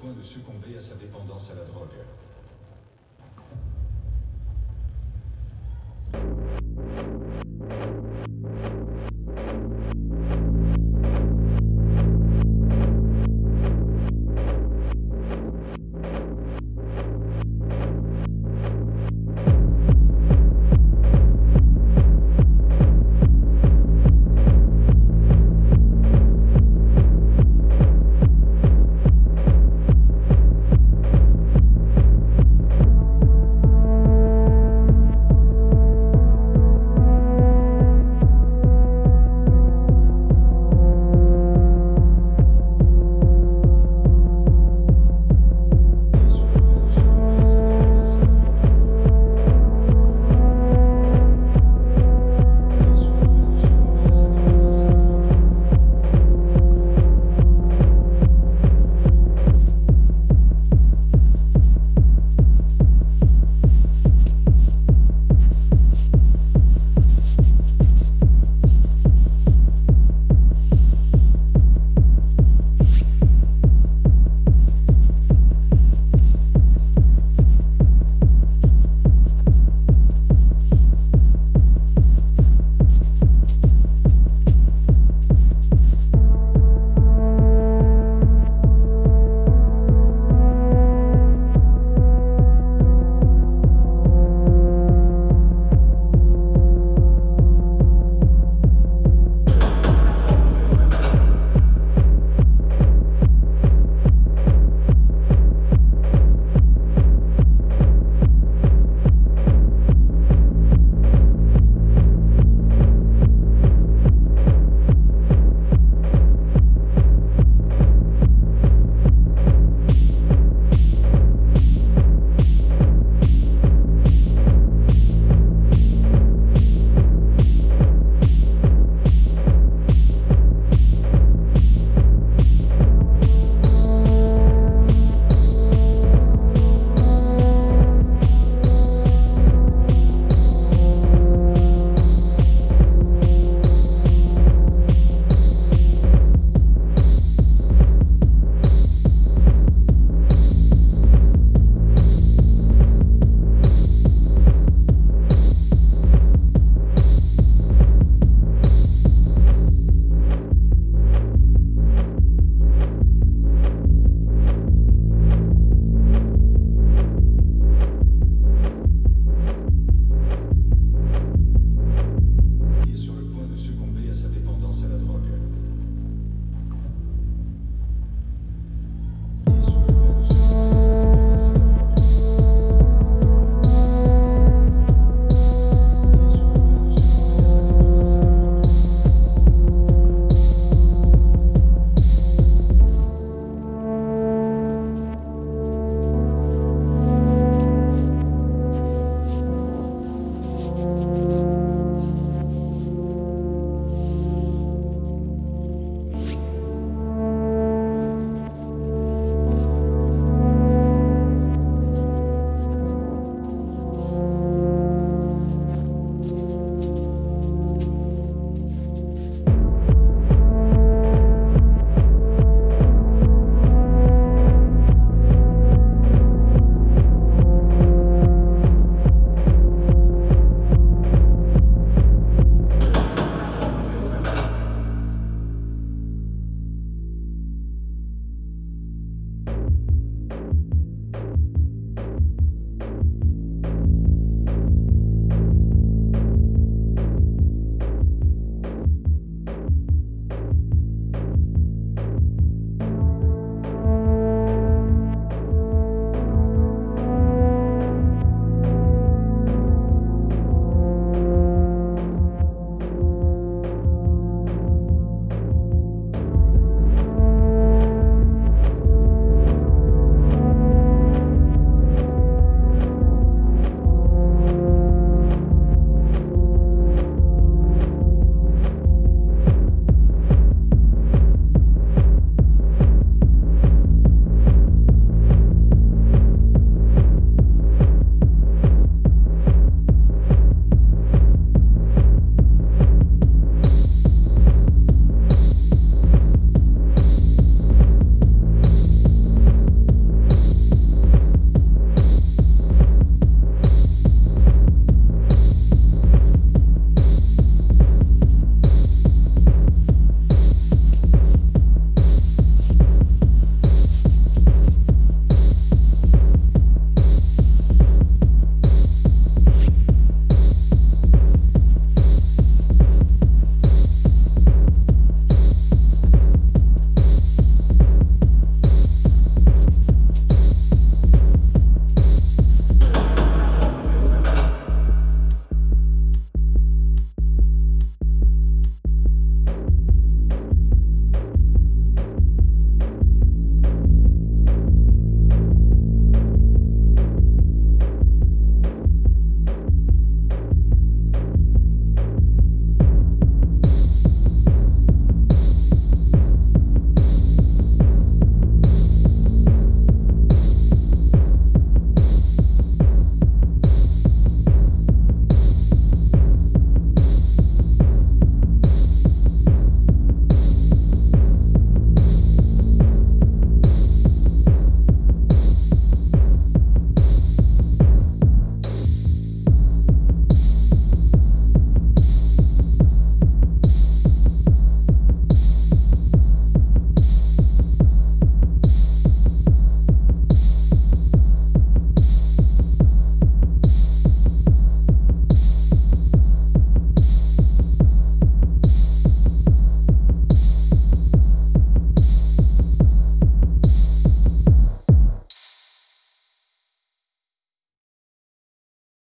point de succomber à sa dépendance à la drogue.